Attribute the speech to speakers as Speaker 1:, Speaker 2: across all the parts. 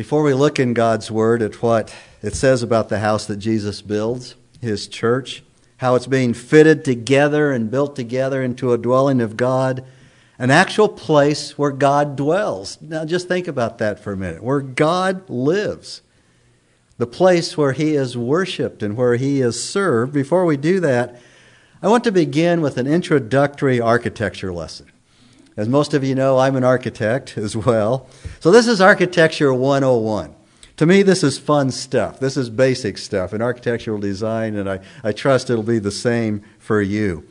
Speaker 1: Before we look in God's Word at what it says about the house that Jesus builds, His church, how it's being fitted together and built together into a dwelling of God, an actual place where God dwells. Now, just think about that for a minute where God lives, the place where He is worshiped and where He is served. Before we do that, I want to begin with an introductory architecture lesson. As most of you know, I'm an architect as well. So this is Architecture 101. To me, this is fun stuff. This is basic stuff in architectural design, and I, I trust it'll be the same for you.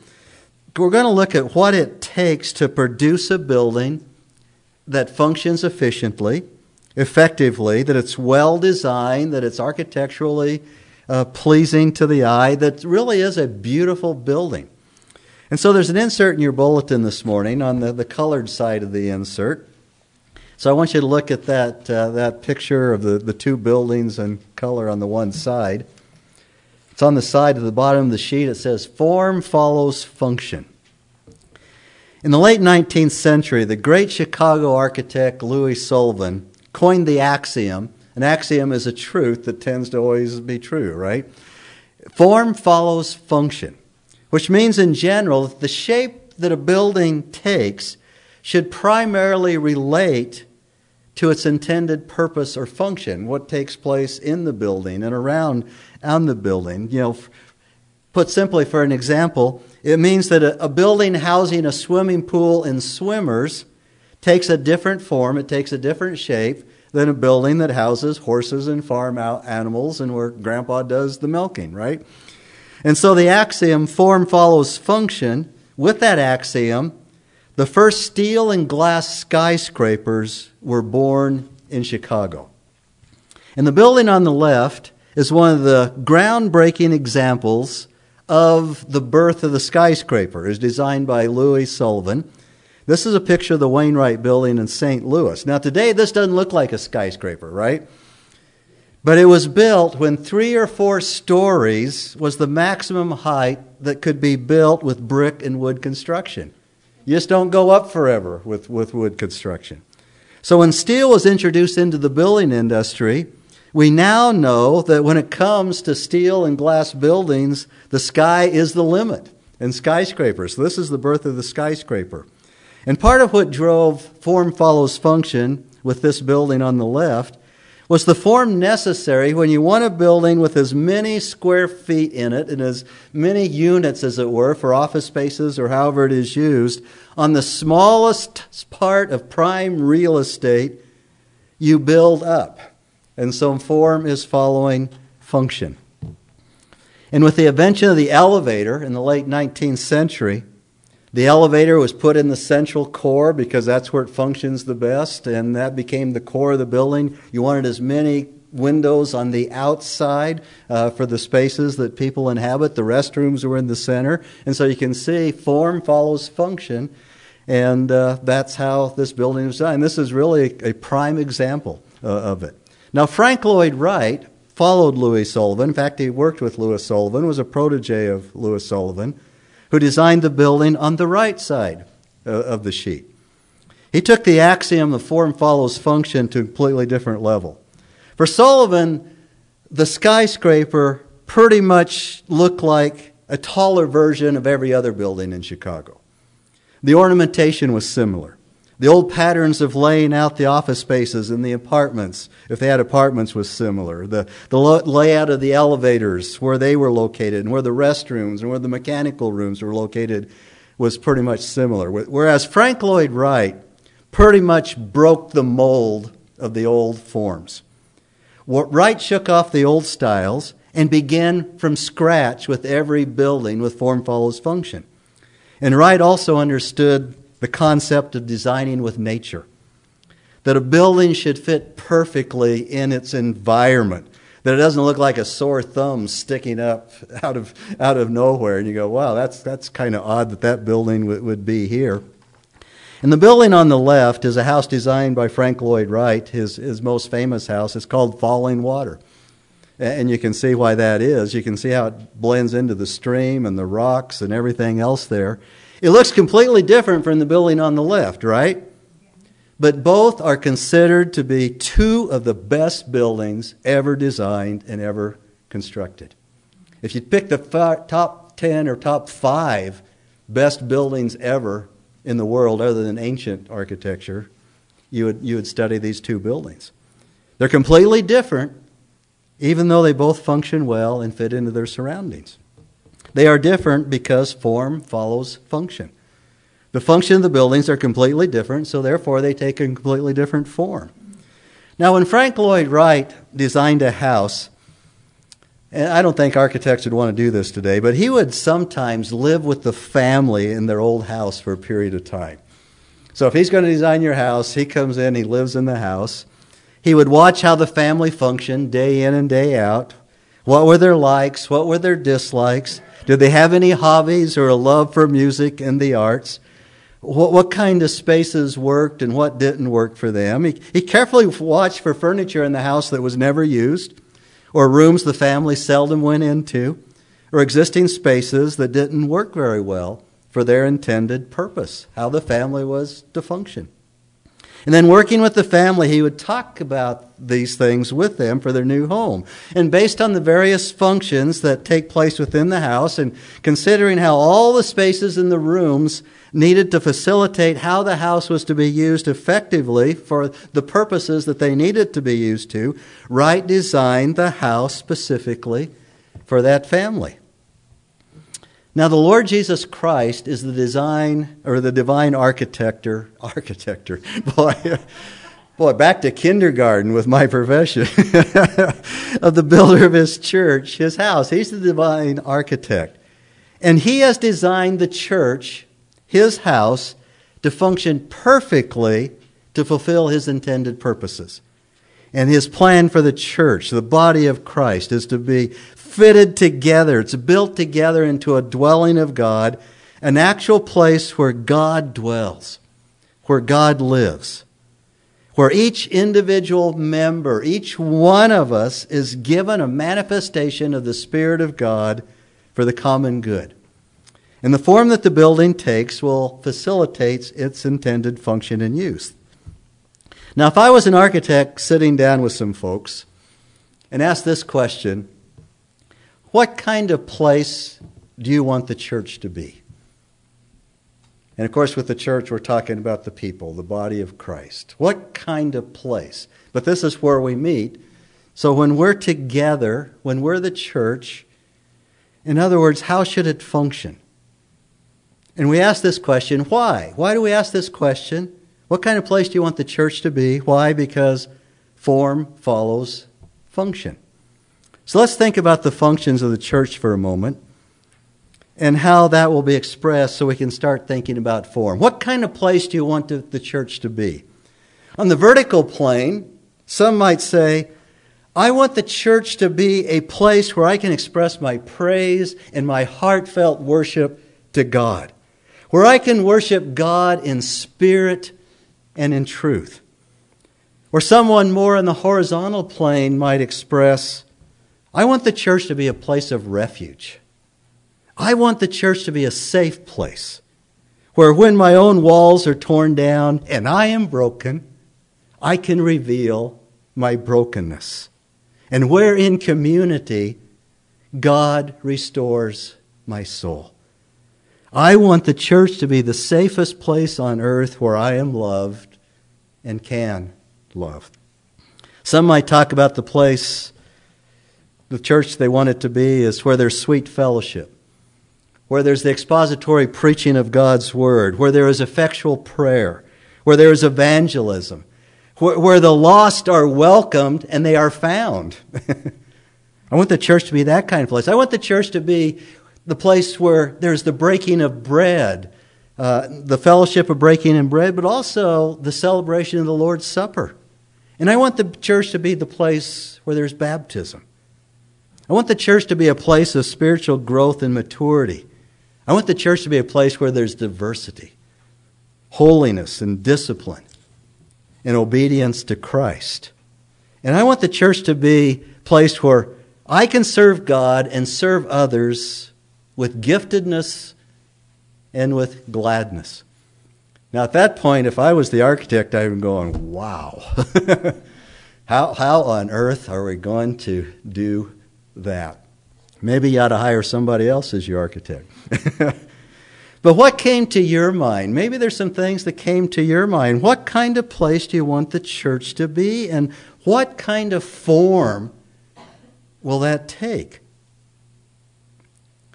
Speaker 1: We're going to look at what it takes to produce a building that functions efficiently, effectively, that it's well designed, that it's architecturally uh, pleasing to the eye, that really is a beautiful building. And so there's an insert in your bulletin this morning on the, the colored side of the insert. So I want you to look at that, uh, that picture of the, the two buildings and color on the one side. It's on the side of the bottom of the sheet. It says, Form follows function. In the late 19th century, the great Chicago architect Louis Sullivan coined the axiom. An axiom is a truth that tends to always be true, right? Form follows function which means in general that the shape that a building takes should primarily relate to its intended purpose or function, what takes place in the building and around on the building. You know, put simply for an example, it means that a, a building housing a swimming pool and swimmers takes a different form, it takes a different shape than a building that houses horses and farm animals and where grandpa does the milking, right? And so the axiom form follows function. With that axiom, the first steel and glass skyscrapers were born in Chicago. And the building on the left is one of the groundbreaking examples of the birth of the skyscraper. It is designed by Louis Sullivan. This is a picture of the Wainwright building in St. Louis. Now, today, this doesn't look like a skyscraper, right? But it was built when three or four stories was the maximum height that could be built with brick and wood construction. You just don't go up forever with, with wood construction. So when steel was introduced into the building industry, we now know that when it comes to steel and glass buildings, the sky is the limit in skyscrapers. This is the birth of the skyscraper. And part of what drove form follows function with this building on the left was the form necessary when you want a building with as many square feet in it and as many units, as it were, for office spaces or however it is used, on the smallest part of prime real estate, you build up. And so form is following function. And with the invention of the elevator in the late 19th century, the elevator was put in the central core because that's where it functions the best, and that became the core of the building. You wanted as many windows on the outside uh, for the spaces that people inhabit. The restrooms were in the center. And so you can see form follows function, and uh, that's how this building was done. This is really a, a prime example uh, of it. Now, Frank Lloyd Wright followed Louis Sullivan. In fact, he worked with Louis Sullivan, was a protege of Louis Sullivan who designed the building on the right side of the sheet. He took the axiom of form follows function to a completely different level. For Sullivan, the skyscraper pretty much looked like a taller version of every other building in Chicago. The ornamentation was similar. The old patterns of laying out the office spaces in the apartments, if they had apartments, was similar. The, the layout of the elevators, where they were located, and where the restrooms and where the mechanical rooms were located, was pretty much similar. Whereas Frank Lloyd Wright pretty much broke the mold of the old forms. Wright shook off the old styles and began from scratch with every building with form follows function. And Wright also understood the concept of designing with nature. That a building should fit perfectly in its environment. That it doesn't look like a sore thumb sticking up out of, out of nowhere. And you go, wow, that's, that's kind of odd that that building w- would be here. And the building on the left is a house designed by Frank Lloyd Wright, his, his most famous house. It's called Falling Water. And you can see why that is. You can see how it blends into the stream and the rocks and everything else there. It looks completely different from the building on the left, right? but both are considered to be two of the best buildings ever designed and ever constructed. If you pick the top 10 or top 5 best buildings ever in the world other than ancient architecture, you would, you would study these two buildings. They're completely different, even though they both function well and fit into their surroundings. They are different because form follows function. The function of the buildings are completely different, so therefore they take a completely different form. Now, when Frank Lloyd Wright designed a house, and I don't think architects would want to do this today, but he would sometimes live with the family in their old house for a period of time. So if he's going to design your house, he comes in, he lives in the house. He would watch how the family functioned day in and day out. What were their likes? What were their dislikes? Did they have any hobbies or a love for music and the arts? what, what kind of spaces worked and what didn't work for them. He, he carefully watched for furniture in the house that was never used, or rooms the family seldom went into, or existing spaces that didn't work very well for their intended purpose, how the family was to function. And then working with the family, he would talk about these things with them for their new home. And based on the various functions that take place within the house, and considering how all the spaces in the rooms needed to facilitate how the house was to be used effectively for the purposes that they needed to be used to, Wright designed the house specifically for that family. Now, the Lord Jesus Christ is the design or the divine architector. Architector, boy, boy, back to kindergarten with my profession of the builder of his church, his house. He's the divine architect, and he has designed the church his house to function perfectly to fulfill his intended purposes. And his plan for the church, the body of Christ, is to be fitted together. It's built together into a dwelling of God, an actual place where God dwells, where God lives, where each individual member, each one of us, is given a manifestation of the Spirit of God for the common good. And the form that the building takes will facilitate its intended function and use. Now, if I was an architect sitting down with some folks and asked this question, what kind of place do you want the church to be? And of course, with the church, we're talking about the people, the body of Christ. What kind of place? But this is where we meet. So when we're together, when we're the church, in other words, how should it function? And we ask this question why? Why do we ask this question? What kind of place do you want the church to be? Why? Because form follows function. So let's think about the functions of the church for a moment and how that will be expressed so we can start thinking about form. What kind of place do you want the church to be? On the vertical plane, some might say, I want the church to be a place where I can express my praise and my heartfelt worship to God where I can worship God in spirit and in truth. Or someone more in the horizontal plane might express, I want the church to be a place of refuge. I want the church to be a safe place where when my own walls are torn down and I am broken, I can reveal my brokenness. And where in community, God restores my soul. I want the church to be the safest place on earth where I am loved and can love. Some might talk about the place, the church they want it to be is where there's sweet fellowship, where there's the expository preaching of God's word, where there is effectual prayer, where there is evangelism, where, where the lost are welcomed and they are found. I want the church to be that kind of place. I want the church to be the place where there's the breaking of bread, uh, the fellowship of breaking in bread, but also the celebration of the Lord's Supper. And I want the church to be the place where there's baptism. I want the church to be a place of spiritual growth and maturity. I want the church to be a place where there's diversity, holiness, and discipline, and obedience to Christ. And I want the church to be a place where I can serve God and serve others with giftedness and with gladness. Now, at that point, if I was the architect, I'd be going, wow. how, how on earth are we going to do that? Maybe you ought to hire somebody else as your architect. but what came to your mind? Maybe there's some things that came to your mind. What kind of place do you want the church to be? And what kind of form will that take?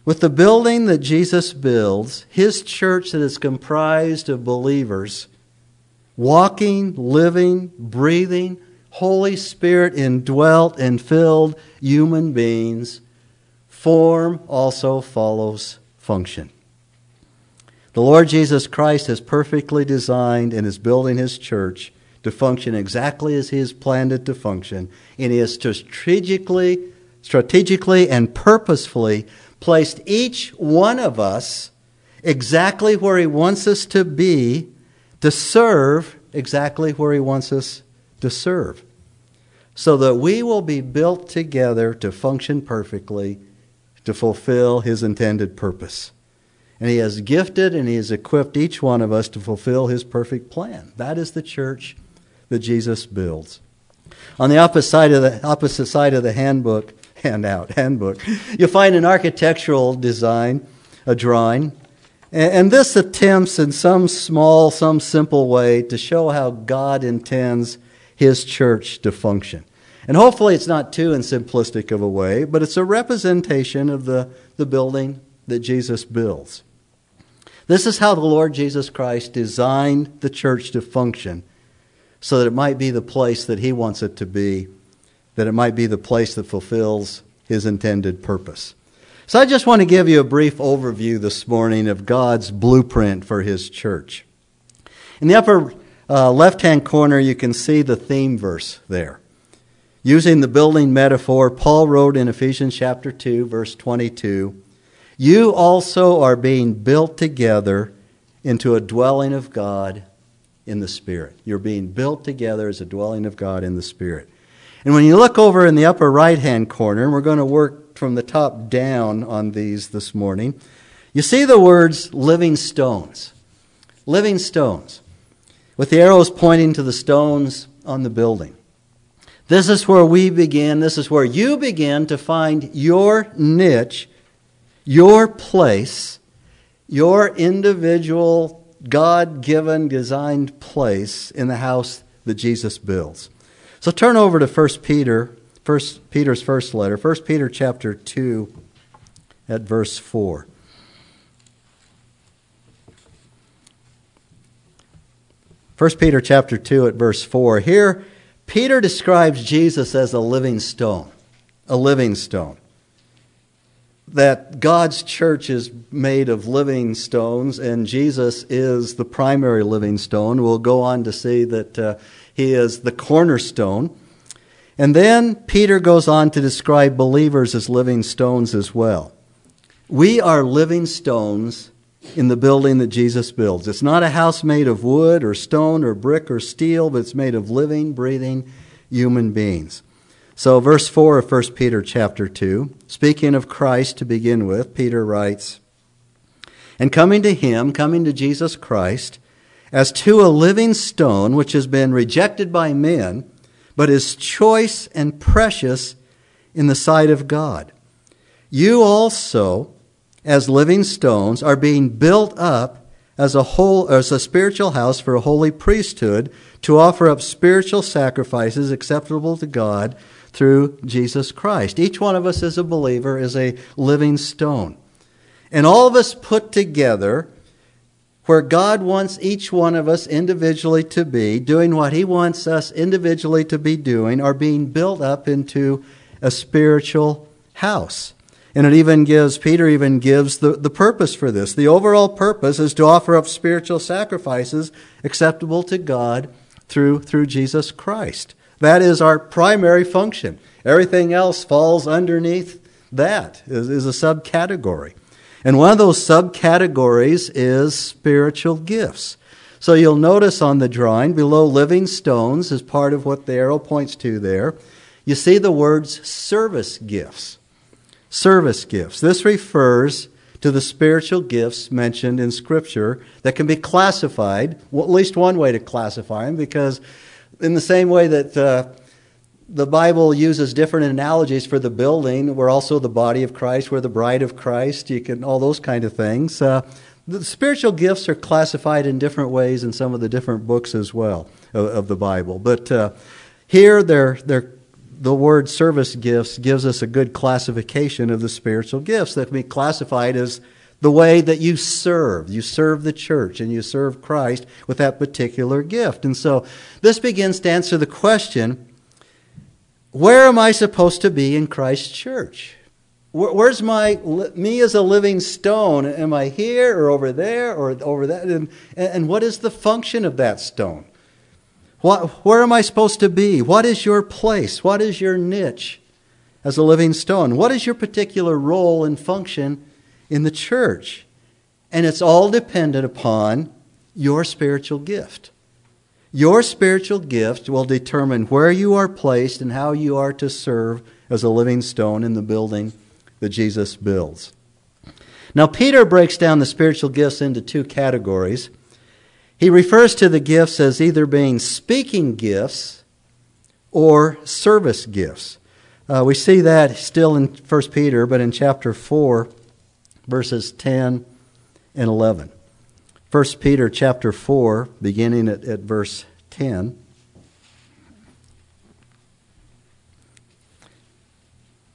Speaker 1: With the building that Jesus builds, his church that is comprised of believers, walking, living, breathing, Holy Spirit indwelt and filled human beings, form also follows function. The Lord Jesus Christ has perfectly designed and is building his church to function exactly as he has planned it to function, and he has strategically, strategically and purposefully placed each one of us exactly where He wants us to be to serve exactly where He wants us to serve. So that we will be built together to function perfectly to fulfill His intended purpose. And He has gifted and He has equipped each one of us to fulfill His perfect plan. That is the church that Jesus builds. On the opposite side of the, opposite side of the handbook handout, handbook, you'll find an architectural design, a drawing. And this attempts in some small, some simple way to show how God intends His church to function. And hopefully it's not too in simplistic of a way, but it's a representation of the, the building that Jesus builds. This is how the Lord Jesus Christ designed the church to function so that it might be the place that He wants it to be that it might be the place that fulfills his intended purpose. So I just want to give you a brief overview this morning of God's blueprint for his church. In the upper uh, left hand corner, you can see the theme verse there. Using the building metaphor, Paul wrote in Ephesians chapter 2, verse 22 You also are being built together into a dwelling of God in the Spirit. You're being built together as a dwelling of God in the Spirit. And when you look over in the upper right hand corner, and we're going to work from the top down on these this morning, you see the words living stones. Living stones. With the arrows pointing to the stones on the building. This is where we begin, this is where you begin to find your niche, your place, your individual, God given, designed place in the house that Jesus builds. So turn over to 1 Peter, 1 Peter's first letter, 1 Peter chapter 2 at verse 4. First Peter chapter 2 at verse 4. Here Peter describes Jesus as a living stone. A living stone. That God's church is made of living stones, and Jesus is the primary living stone. We'll go on to see that uh, he is the cornerstone. And then Peter goes on to describe believers as living stones as well. We are living stones in the building that Jesus builds. It's not a house made of wood or stone or brick or steel, but it's made of living, breathing human beings. So verse 4 of 1 Peter chapter 2, speaking of Christ to begin with, Peter writes, And coming to him, coming to Jesus Christ, as to a living stone which has been rejected by men, but is choice and precious in the sight of God. You also, as living stones, are being built up as a whole as a spiritual house for a holy priesthood to offer up spiritual sacrifices acceptable to God through Jesus Christ. Each one of us as a believer is a living stone. And all of us put together where God wants each one of us individually to be, doing what He wants us individually to be doing, are being built up into a spiritual house. And it even gives, Peter even gives the, the purpose for this. The overall purpose is to offer up spiritual sacrifices acceptable to God through, through Jesus Christ. That is our primary function. Everything else falls underneath that, is, is a subcategory. And one of those subcategories is spiritual gifts. So you'll notice on the drawing below living stones is part of what the arrow points to there, you see the words service gifts. Service gifts. This refers to the spiritual gifts mentioned in Scripture that can be classified, well, at least one way to classify them, because in the same way that uh, the Bible uses different analogies for the building, we're also the body of Christ, we're the bride of Christ, you can, all those kind of things. Uh, the spiritual gifts are classified in different ways in some of the different books as well of, of the Bible. But uh, here, they're, they're, the word service gifts gives us a good classification of the spiritual gifts that can be classified as the way that you serve. You serve the church and you serve Christ with that particular gift. And so this begins to answer the question where am I supposed to be in Christ's church? Where's my me as a living stone? Am I here or over there or over that? And, and what is the function of that stone? What, where am I supposed to be? What is your place? What is your niche as a living stone? What is your particular role and function in the church? And it's all dependent upon your spiritual gift. Your spiritual gift will determine where you are placed and how you are to serve as a living stone in the building that Jesus builds. Now, Peter breaks down the spiritual gifts into two categories. He refers to the gifts as either being speaking gifts or service gifts. Uh, we see that still in 1 Peter, but in chapter 4, verses 10 and 11. 1 Peter chapter 4, beginning at, at verse 10.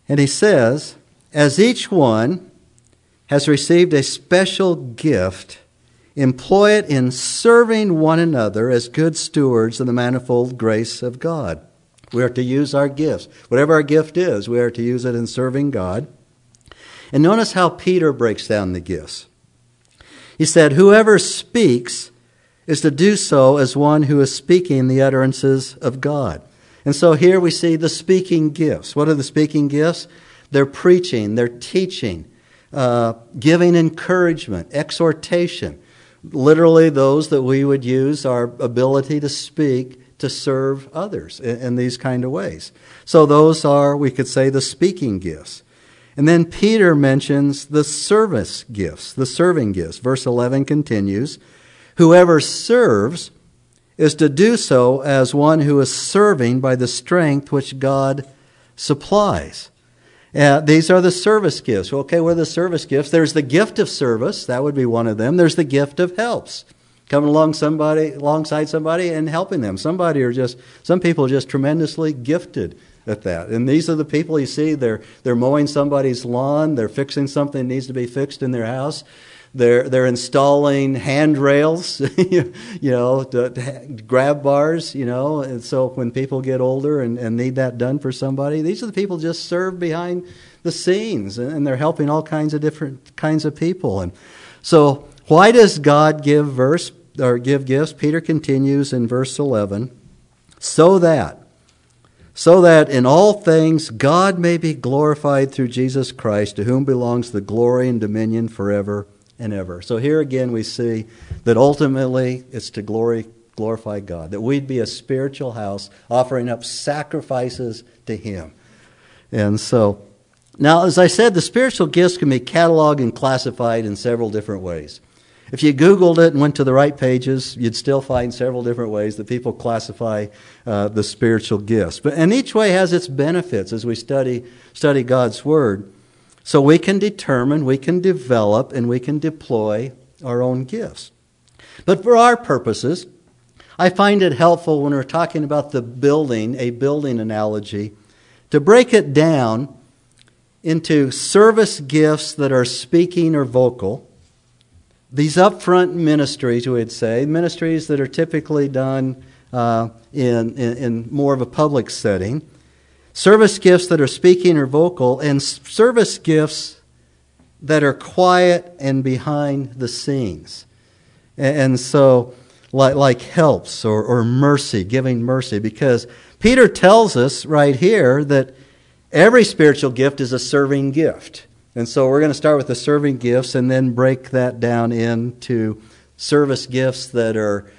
Speaker 1: And he says, as each one has received a special gift, employ it in serving one another as good stewards of the manifold grace of God. We are to use our gifts. Whatever our gift is, we are to use it in serving God. And notice how Peter breaks down the gifts. He said, Whoever speaks is to do so as one who is speaking the utterances of God. And so here we see the speaking gifts. What are the speaking gifts? They're preaching, they're teaching, uh, giving encouragement, exhortation. Literally, those that we would use our ability to speak to serve others in, in these kind of ways. So, those are, we could say, the speaking gifts. And then Peter mentions the service gifts, the serving gifts. Verse 11 continues Whoever serves is to do so as one who is serving by the strength which God supplies. Uh, these are the service gifts. Okay, what are the service gifts? There's the gift of service. That would be one of them. There's the gift of helps. Coming along somebody alongside somebody and helping them. Somebody are just some people are just tremendously gifted at that. And these are the people you see, they're they're mowing somebody's lawn, they're fixing something that needs to be fixed in their house. They're, they're installing handrails, you know, to, to grab bars, you know. And so when people get older and, and need that done for somebody, these are the people just serve behind the scenes and they're helping all kinds of different kinds of people. And so, why does God give verse or give gifts? Peter continues in verse 11 so that so that in all things God may be glorified through Jesus Christ, to whom belongs the glory and dominion forever and ever. So here again we see that ultimately it's to glory glorify God, that we'd be a spiritual house offering up sacrifices to him. And so now as I said the spiritual gifts can be cataloged and classified in several different ways. If you Googled it and went to the right pages, you'd still find several different ways that people classify uh, the spiritual gifts. But, and each way has its benefits as we study, study God's Word. So we can determine, we can develop, and we can deploy our own gifts. But for our purposes, I find it helpful when we're talking about the building, a building analogy, to break it down into service gifts that are speaking or vocal. These upfront ministries, we would say, ministries that are typically done uh, in, in, in more of a public setting service gifts that are speaking or vocal, and service gifts that are quiet and behind the scenes. And so, like, like helps or, or mercy, giving mercy, because Peter tells us right here that every spiritual gift is a serving gift. And so we're going to start with the serving gifts and then break that down into service gifts that are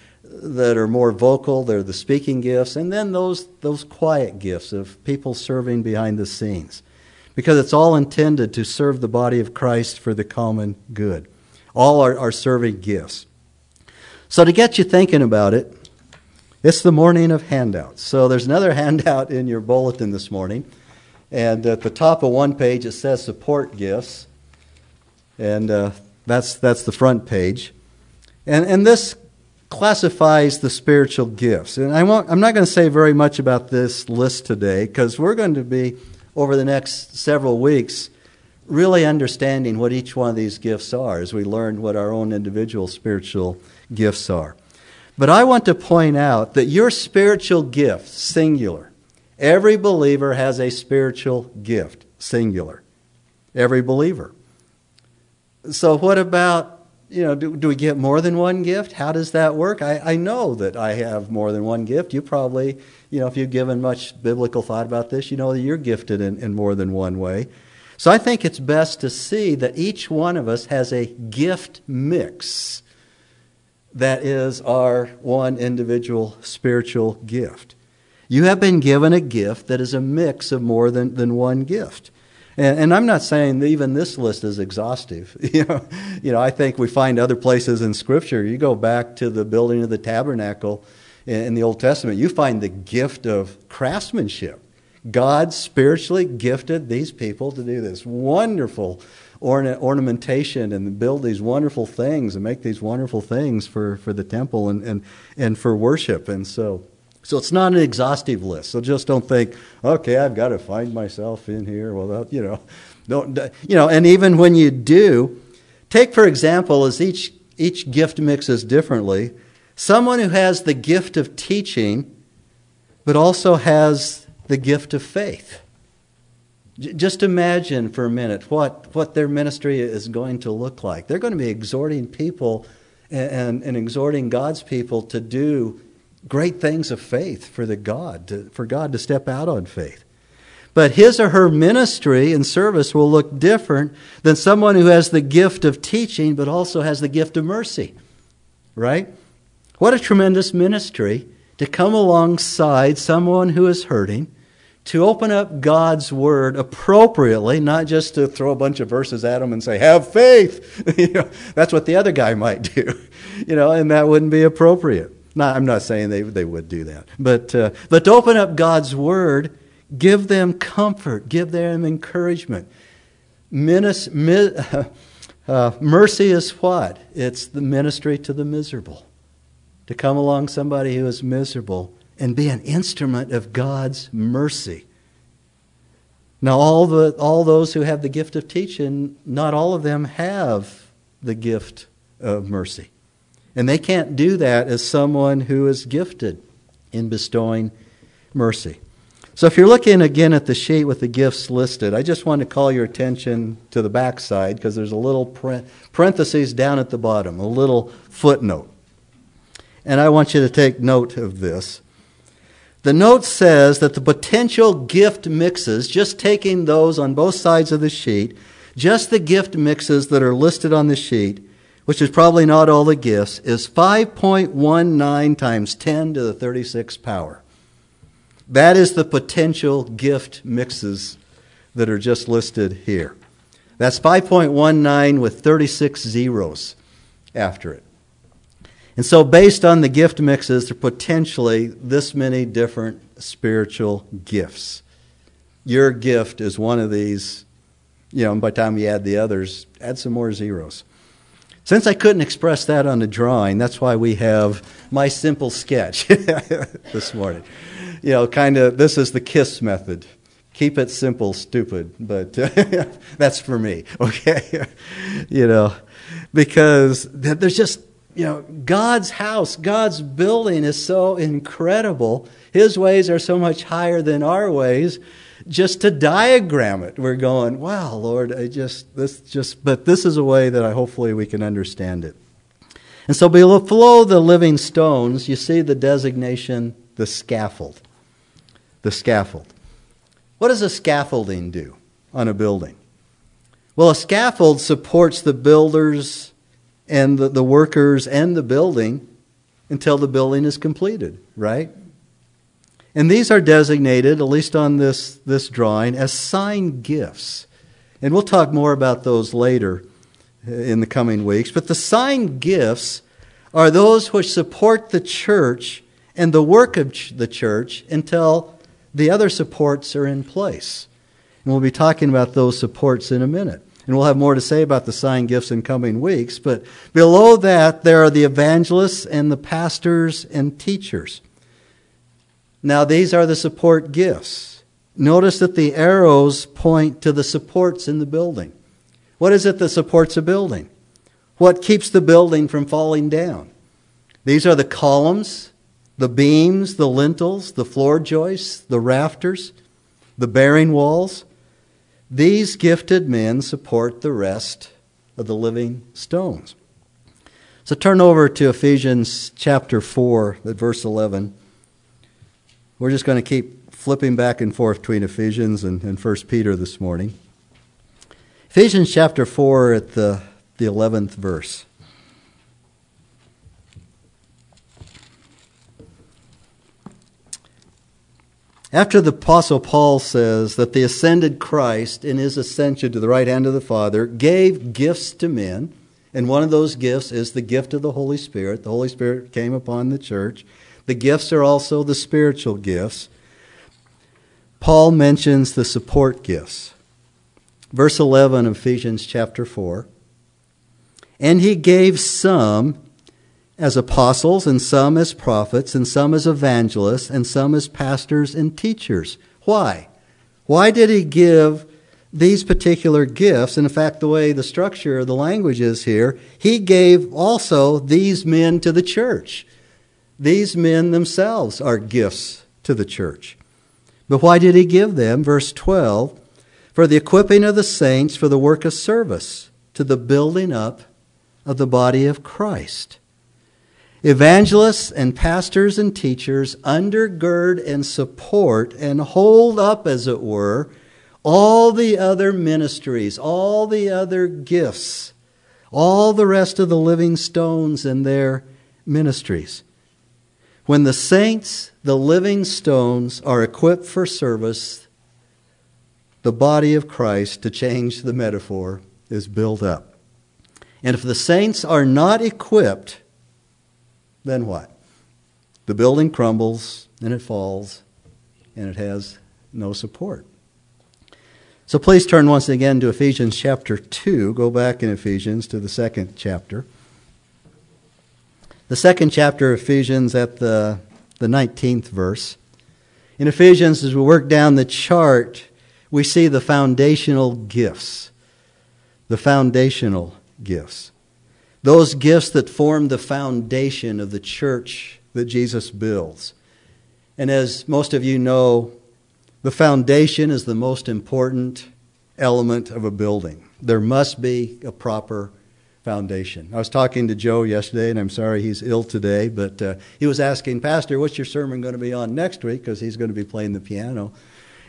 Speaker 1: that are more vocal, they're the speaking gifts, and then those, those quiet gifts of people serving behind the scenes. because it's all intended to serve the body of Christ for the common good. All are, are serving gifts. So, to get you thinking about it, it's the morning of handouts. So, there's another handout in your bulletin this morning. And at the top of one page, it says support gifts. And uh, that's, that's the front page. And, and this classifies the spiritual gifts. And I I'm not going to say very much about this list today because we're going to be, over the next several weeks, really understanding what each one of these gifts are as we learn what our own individual spiritual gifts are. But I want to point out that your spiritual gift, singular, every believer has a spiritual gift, singular. Every believer. So, what about you know, do, do we get more than one gift? How does that work? I, I know that I have more than one gift. You probably, you know, if you've given much biblical thought about this, you know that you're gifted in, in more than one way. So I think it's best to see that each one of us has a gift mix that is our one individual spiritual gift. You have been given a gift that is a mix of more than, than one gift. And, and, I'm not saying that even this list is exhaustive. You know, you know, I think we find other places in Scripture. You go back to the building of the tabernacle in, in the Old Testament, you find the gift of craftsmanship. God spiritually gifted these people to do this wonderful ornamentation and build these wonderful things and make these wonderful things for, for the temple and, and, and for worship. And so so it's not an exhaustive list. So just don't think, okay, I've got to find myself in here. Well, you know, don't you know? And even when you do, take for example, as each each gift mixes differently. Someone who has the gift of teaching, but also has the gift of faith. Just imagine for a minute what, what their ministry is going to look like. They're going to be exhorting people and, and, and exhorting God's people to do great things of faith for the God, to, for God to step out on faith. But his or her ministry and service will look different than someone who has the gift of teaching but also has the gift of mercy. Right? What a tremendous ministry to come alongside someone who is hurting, to open up God's word appropriately, not just to throw a bunch of verses at them and say, have faith. you know, that's what the other guy might do. You know, and that wouldn't be appropriate. I'm not saying they, they would do that. But, uh, but to open up God's Word, give them comfort, give them encouragement. Uh, mercy is what? It's the ministry to the miserable. To come along somebody who is miserable and be an instrument of God's mercy. Now, all, the, all those who have the gift of teaching, not all of them have the gift of mercy. And they can't do that as someone who is gifted in bestowing mercy. So if you're looking again at the sheet with the gifts listed, I just want to call your attention to the backside because there's a little parenthesis down at the bottom, a little footnote. And I want you to take note of this. The note says that the potential gift mixes, just taking those on both sides of the sheet, just the gift mixes that are listed on the sheet, which is probably not all the gifts, is 5.19 times 10 to the 36 power. That is the potential gift mixes that are just listed here. That's 5.19 with 36 zeros after it. And so, based on the gift mixes, there are potentially this many different spiritual gifts. Your gift is one of these, you know, and by the time you add the others, add some more zeros. Since I couldn't express that on the drawing, that's why we have my simple sketch this morning. You know, kind of, this is the KISS method. Keep it simple, stupid, but that's for me, okay? you know, because there's just, you know, God's house, God's building is so incredible. His ways are so much higher than our ways just to diagram it, we're going, wow, Lord, I just, this just, but this is a way that I hopefully we can understand it. And so below the living stones, you see the designation, the scaffold. The scaffold. What does a scaffolding do on a building? Well, a scaffold supports the builders and the, the workers and the building until the building is completed, right? And these are designated, at least on this, this drawing, as sign gifts. And we'll talk more about those later uh, in the coming weeks. But the sign gifts are those which support the church and the work of the church until the other supports are in place. And we'll be talking about those supports in a minute. And we'll have more to say about the sign gifts in coming weeks. But below that, there are the evangelists and the pastors and teachers. Now, these are the support gifts. Notice that the arrows point to the supports in the building. What is it that supports a building? What keeps the building from falling down? These are the columns, the beams, the lintels, the floor joists, the rafters, the bearing walls. These gifted men support the rest of the living stones. So turn over to Ephesians chapter 4, at verse 11. We're just going to keep flipping back and forth between Ephesians and, and 1 Peter this morning. Ephesians chapter 4 at the, the 11th verse. After the Apostle Paul says that the ascended Christ, in his ascension to the right hand of the Father, gave gifts to men, and one of those gifts is the gift of the Holy Spirit. The Holy Spirit came upon the church. The gifts are also the spiritual gifts. Paul mentions the support gifts. Verse 11 of Ephesians chapter 4. And he gave some as apostles, and some as prophets, and some as evangelists, and some as pastors and teachers. Why? Why did he give these particular gifts? And in fact, the way the structure of the language is here, he gave also these men to the church. These men themselves are gifts to the church. But why did he give them? Verse 12 For the equipping of the saints for the work of service, to the building up of the body of Christ Evangelists and pastors and teachers undergird and support and hold up, as it were, all the other ministries, all the other gifts, all the rest of the living stones in their ministries. When the saints, the living stones, are equipped for service, the body of Christ, to change the metaphor, is built up. And if the saints are not equipped, then what? The building crumbles and it falls and it has no support. So please turn once again to Ephesians chapter 2. Go back in Ephesians to the second chapter. The second chapter of Ephesians at the, the 19th verse. In Ephesians, as we work down the chart, we see the foundational gifts. The foundational gifts those gifts that form the foundation of the church that Jesus builds. And as most of you know, the foundation is the most important element of a building. There must be a proper foundation. I was talking to Joe yesterday, and I'm sorry he's ill today, but uh, he was asking, Pastor, what's your sermon going to be on next week? Because he's going to be playing the piano.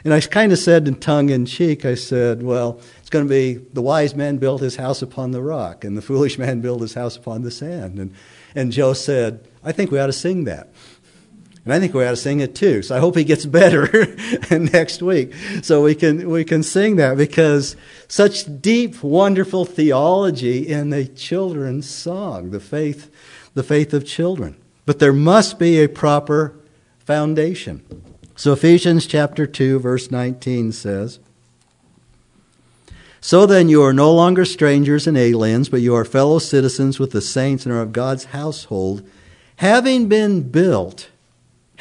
Speaker 1: And I kind of said in tongue in cheek, I said, well, it's going to be the wise man built his house upon the rock, and the foolish man built his house upon the sand. And, and Joe said, I think we ought to sing that. And I think we ought to sing it too. So I hope he gets better next week so we can, we can sing that because such deep, wonderful theology in the children's song, the faith, the faith of children. But there must be a proper foundation. So Ephesians chapter 2 verse 19 says, So then you are no longer strangers and aliens, but you are fellow citizens with the saints and are of God's household, having been built,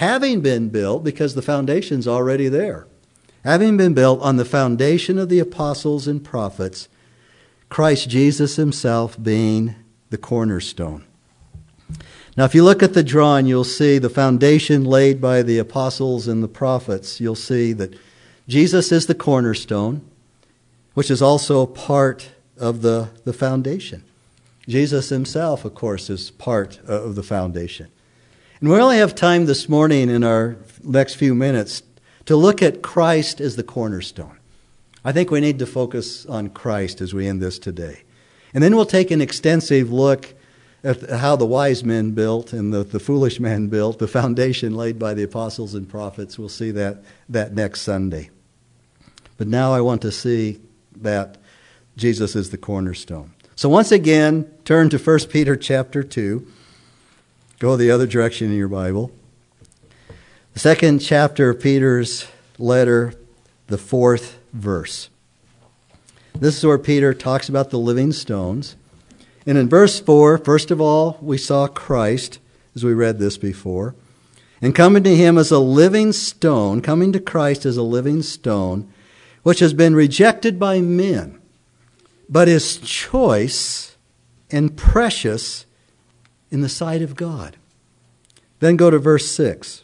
Speaker 1: having been built because the foundation's already there. Having been built on the foundation of the apostles and prophets, Christ Jesus himself being the cornerstone. Now, if you look at the drawing, you'll see the foundation laid by the apostles and the prophets. You'll see that Jesus is the cornerstone, which is also part of the, the foundation. Jesus himself, of course, is part of the foundation. And we only have time this morning in our next few minutes to look at Christ as the cornerstone. I think we need to focus on Christ as we end this today. And then we'll take an extensive look at how the wise men built and the, the foolish man built, the foundation laid by the apostles and prophets. We'll see that, that next Sunday. But now I want to see that Jesus is the cornerstone. So once again, turn to 1 Peter chapter 2. Go the other direction in your Bible. The second chapter of Peter's letter, the fourth verse. This is where Peter talks about the living stones. And in verse 4, first of all, we saw Christ, as we read this before. And coming to him as a living stone, coming to Christ as a living stone, which has been rejected by men, but is choice and precious in the sight of God. Then go to verse 6.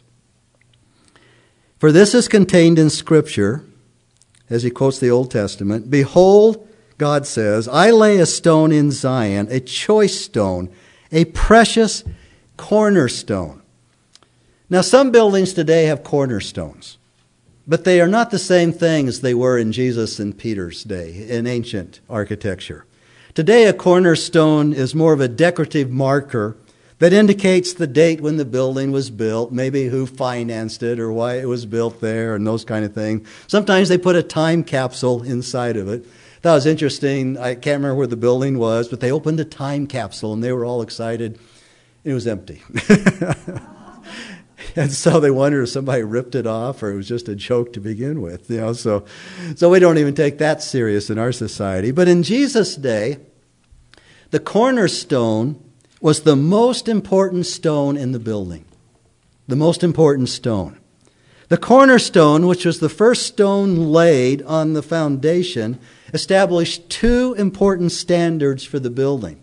Speaker 1: For this is contained in Scripture, as he quotes the Old Testament Behold, God says, I lay a stone in Zion, a choice stone, a precious cornerstone. Now, some buildings today have cornerstones, but they are not the same thing as they were in Jesus and Peter's day in ancient architecture. Today, a cornerstone is more of a decorative marker that indicates the date when the building was built, maybe who financed it or why it was built there, and those kind of things. Sometimes they put a time capsule inside of it. That was interesting. I can't remember where the building was, but they opened a time capsule and they were all excited. It was empty. and so they wondered if somebody ripped it off or it was just a joke to begin with. You know, so, so we don't even take that serious in our society. But in Jesus' day, the cornerstone was the most important stone in the building. The most important stone. The cornerstone, which was the first stone laid on the foundation, established two important standards for the building.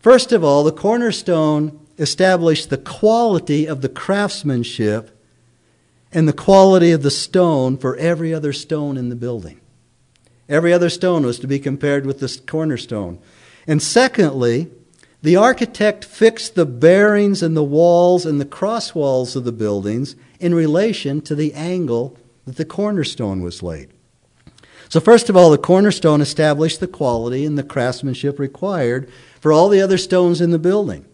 Speaker 1: First of all, the cornerstone established the quality of the craftsmanship and the quality of the stone for every other stone in the building. Every other stone was to be compared with this cornerstone. And secondly, the architect fixed the bearings and the walls and the cross walls of the buildings in relation to the angle that the cornerstone was laid. So, first of all, the cornerstone established the quality and the craftsmanship required for all the other stones in the building.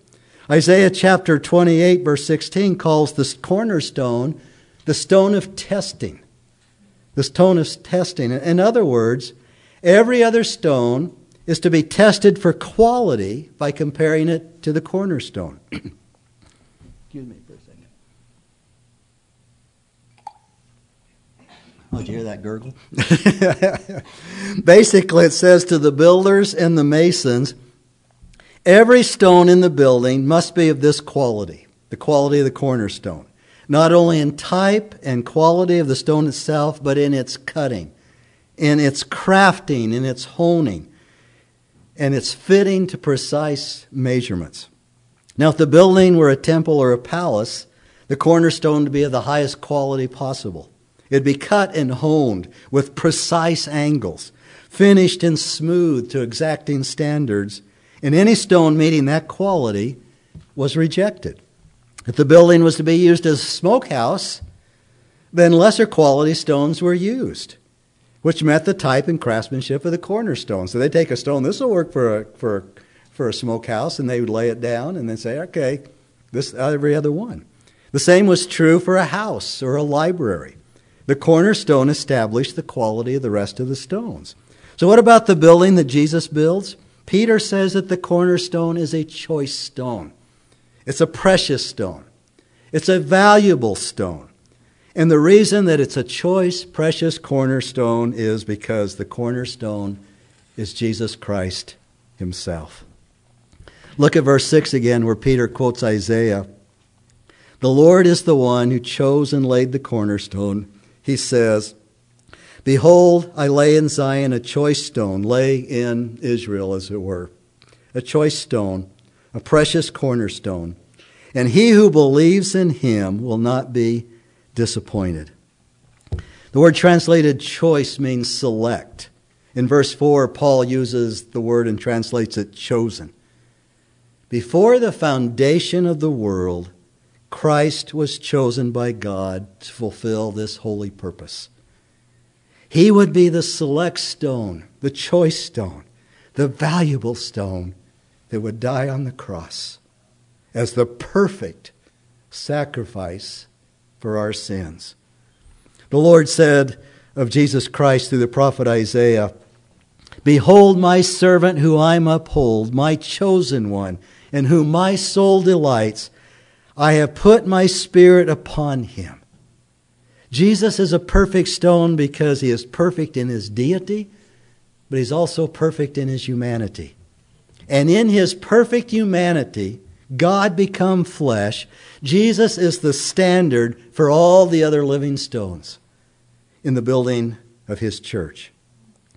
Speaker 1: Isaiah chapter 28, verse 16, calls this cornerstone the stone of testing. The stone of testing. In other words, every other stone is to be tested for quality by comparing it to the cornerstone. Excuse me for a second. Oh, did you hear that gurgle? Basically, it says to the builders and the masons every stone in the building must be of this quality, the quality of the cornerstone. Not only in type and quality of the stone itself, but in its cutting, in its crafting, in its honing and it's fitting to precise measurements. Now, if the building were a temple or a palace, the cornerstone would be of the highest quality possible. It'd be cut and honed with precise angles, finished and smooth to exacting standards, and any stone meeting that quality was rejected. If the building was to be used as a smokehouse, then lesser quality stones were used which met the type and craftsmanship of the cornerstone. So they take a stone, this will work for a, for for a smokehouse, and they would lay it down and then say, okay, this every other one. The same was true for a house or a library. The cornerstone established the quality of the rest of the stones. So, what about the building that Jesus builds? Peter says that the cornerstone is a choice stone. It's a precious stone. It's a valuable stone. And the reason that it's a choice, precious cornerstone is because the cornerstone is Jesus Christ himself. Look at verse 6 again, where Peter quotes Isaiah. The Lord is the one who chose and laid the cornerstone. He says, Behold, I lay in Zion a choice stone, lay in Israel, as it were, a choice stone, a precious cornerstone. And he who believes in him will not be disappointed. The word translated choice means select. In verse 4, Paul uses the word and translates it chosen. Before the foundation of the world, Christ was chosen by God to fulfill this holy purpose. He would be the select stone, the choice stone, the valuable stone that would die on the cross as the perfect sacrifice for our sins. The Lord said of Jesus Christ through the prophet Isaiah, Behold my servant who I uphold, my chosen one, in whom my soul delights. I have put my spirit upon him. Jesus is a perfect stone because he is perfect in his deity, but he's also perfect in his humanity. And in his perfect humanity, God become flesh, Jesus is the standard for all the other living stones in the building of his church.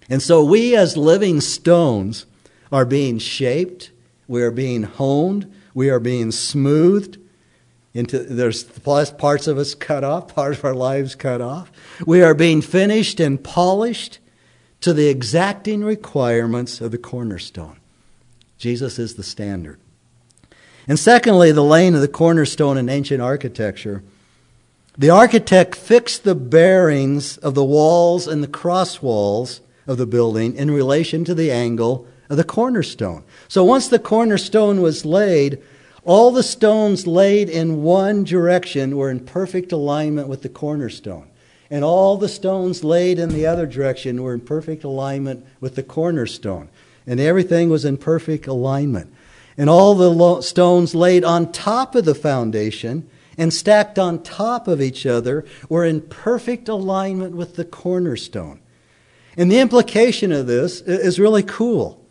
Speaker 1: And so we, as living stones, are being shaped, we are being honed, we are being smoothed. Into, there's parts of us cut off, part of our lives cut off. We are being finished and polished to the exacting requirements of the cornerstone. Jesus is the standard. And secondly, the laying of the cornerstone in ancient architecture. The architect fixed the bearings of the walls and the cross walls of the building in relation to the angle of the cornerstone. So once the cornerstone was laid, all the stones laid in one direction were in perfect alignment with the cornerstone. And all the stones laid in the other direction were in perfect alignment with the cornerstone. And everything was in perfect alignment and all the lo- stones laid on top of the foundation and stacked on top of each other were in perfect alignment with the cornerstone. And the implication of this is really cool.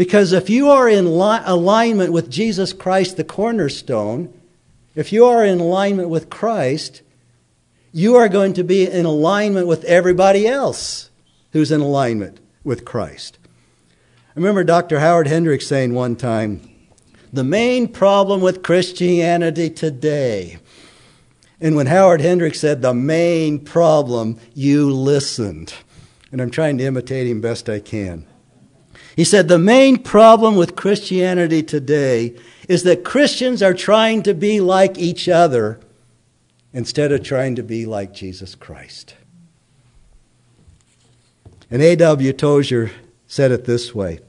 Speaker 1: Because if you are in li- alignment with Jesus Christ, the cornerstone, if you are in alignment with Christ, you are going to be in alignment with everybody else who's in alignment with Christ. I remember Dr. Howard Hendricks saying one time, the main problem with Christianity today. And when Howard Hendricks said the main problem, you listened. And I'm trying to imitate him best I can. He said the main problem with Christianity today is that Christians are trying to be like each other instead of trying to be like Jesus Christ. And A.W. Tozer said it this way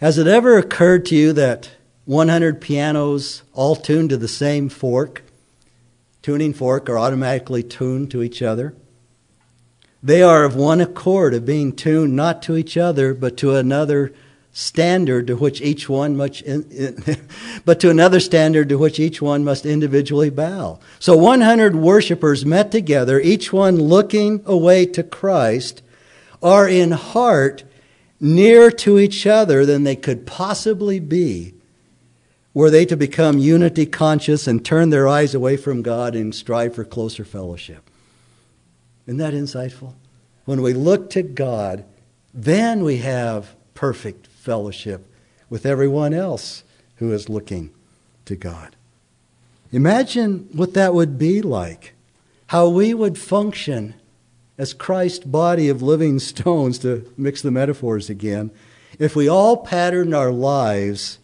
Speaker 1: has it ever occurred to you that 100 pianos all tuned to the same fork, tuning fork, are automatically tuned to each other? They are of one accord of being tuned not to each other, but to another standard to which each one must, but to another standard to which each one must individually bow. So 100 worshippers met together, each one looking away to Christ, are in heart nearer to each other than they could possibly be, were they to become unity conscious and turn their eyes away from God and strive for closer fellowship. Isn't that insightful? When we look to God, then we have perfect fellowship with everyone else who is looking to God. Imagine what that would be like, how we would function as Christ's body of living stones, to mix the metaphors again, if we all patterned our lives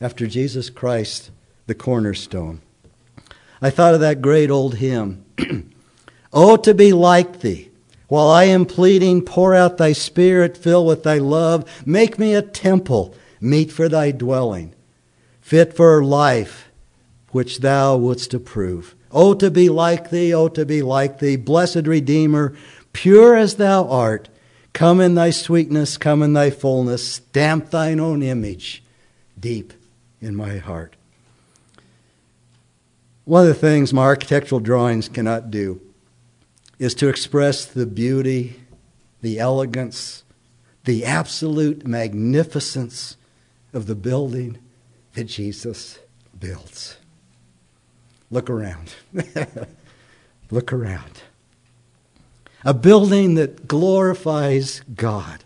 Speaker 1: after Jesus Christ, the cornerstone. I thought of that great old hymn Oh, to be like thee. While I am pleading, pour out thy spirit, fill with thy love, make me a temple, meet for thy dwelling, fit for life, which thou wouldst approve. Oh, to be like thee, oh, to be like thee, blessed Redeemer, pure as thou art, come in thy sweetness, come in thy fullness, stamp thine own image deep in my heart. One of the things my architectural drawings cannot do is to express the beauty, the elegance, the absolute magnificence of the building that Jesus builds. Look around. Look around. A building that glorifies God.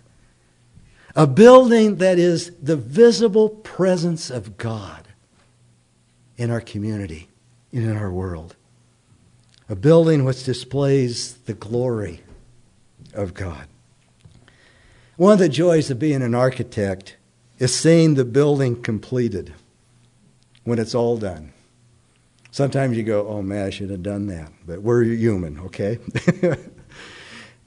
Speaker 1: A building that is the visible presence of God in our community and in our world. A building which displays the glory of God. One of the joys of being an architect is seeing the building completed when it's all done. Sometimes you go, oh man, I should have done that. But we're human, okay?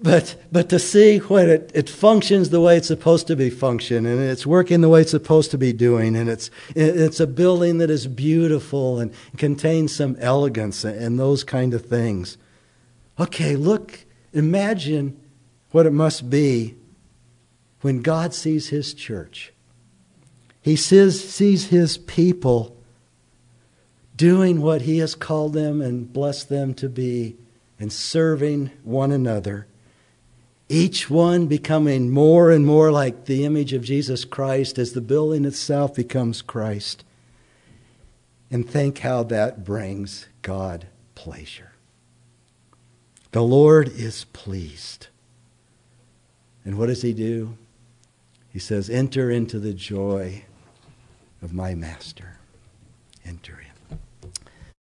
Speaker 1: but, but to see when it, it functions the way it's supposed to be function and it's working the way it's supposed to be doing and it's, it's a building that is beautiful and contains some elegance and those kind of things. Okay, look, imagine what it must be when God sees his church. He sees, sees his people doing what he has called them and blessed them to be and serving one another each one becoming more and more like the image of Jesus Christ as the building itself becomes Christ. And think how that brings God pleasure. The Lord is pleased. And what does he do? He says, Enter into the joy of my master. Enter.